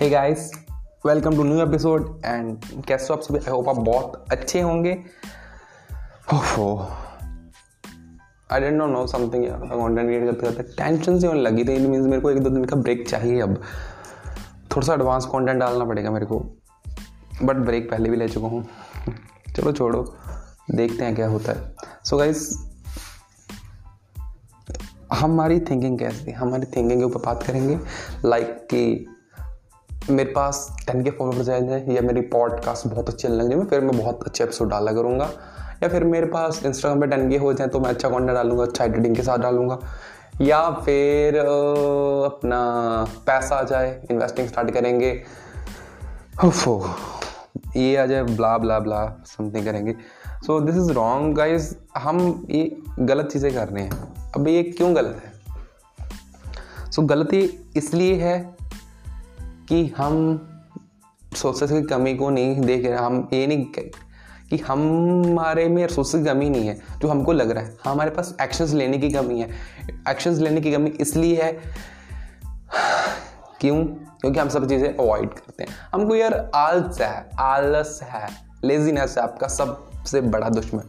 Hey guys welcome to new episode and कैसे आप सभी? आई होप आप बहुत अच्छे होंगे। ओफो। I don't know know something content create करते करते टेंशन से होने लगी थी मीन्स मेरे को एक दो दिन का ब्रेक चाहिए अब। थोड़ा सा एडवांस कंटेंट डालना पड़ेगा मेरे को। बट ब्रेक पहले भी ले चुका हूँ। चलो छोड़ो, देखते हैं क्या होता है। सो so गाइस हमारी थिंकिंग कैसी हमारी थिंकिंग के ऊपर बात करेंगे लाइक like कि मेरे पास टेन के फॉलोवर्स जाए या मेरी पॉडकास्ट बहुत अच्छी लग जाए फिर मैं बहुत अच्छे एपिसोड डाला करूँगा। या फिर मेरे पास इंस्टाग्राम पे टेन के हो जाए तो मैं अच्छा कंटेंट डालूँगा अच्छा एडिटिंग के साथ डालूँगा। या फिर अपना पैसा आ जाए इन्वेस्टिंग स्टार्ट करेंगे। हो ये आ जाए ब्ला ब्ला ब्ला समथिंग करेंगे। So this is wrong guys हम ये गलत चीज़ें कर रहे हैं। अब ये क्यों गलत है? सो so, गलती इसलिए है कि हम सोर्सेस की कमी को नहीं देख रहे, हम ये नहीं कि हमारे में रिसोर्स की कमी नहीं है, जो हमको लग रहा है। हमारे पास एक्शंस लेने की कमी है। एक्शंस लेने की कमी इसलिए है, क्यों? क्योंकि हम सब चीज़ें अवॉइड करते हैं। हमको यार आलस है आलस है लेजीनेस है आपका सबसे बड़ा दुश्मन।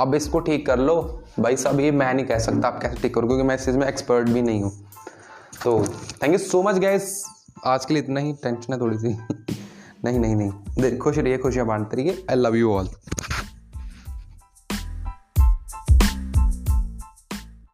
अब इसको ठीक कर लो। भाई साहब, ये मैं नहीं कह सकता आप कैसे ठीक करो क्योंकि मैं इस चीज़ में एक्सपर्ट भी नहीं हूँ। तो thank you so much guys आज के लिए इतना ही टेंशन है थोड़ी सी। नहीं नहीं नहीं। खुश रहिए खुशियाँ बांटते रहिए। I love you all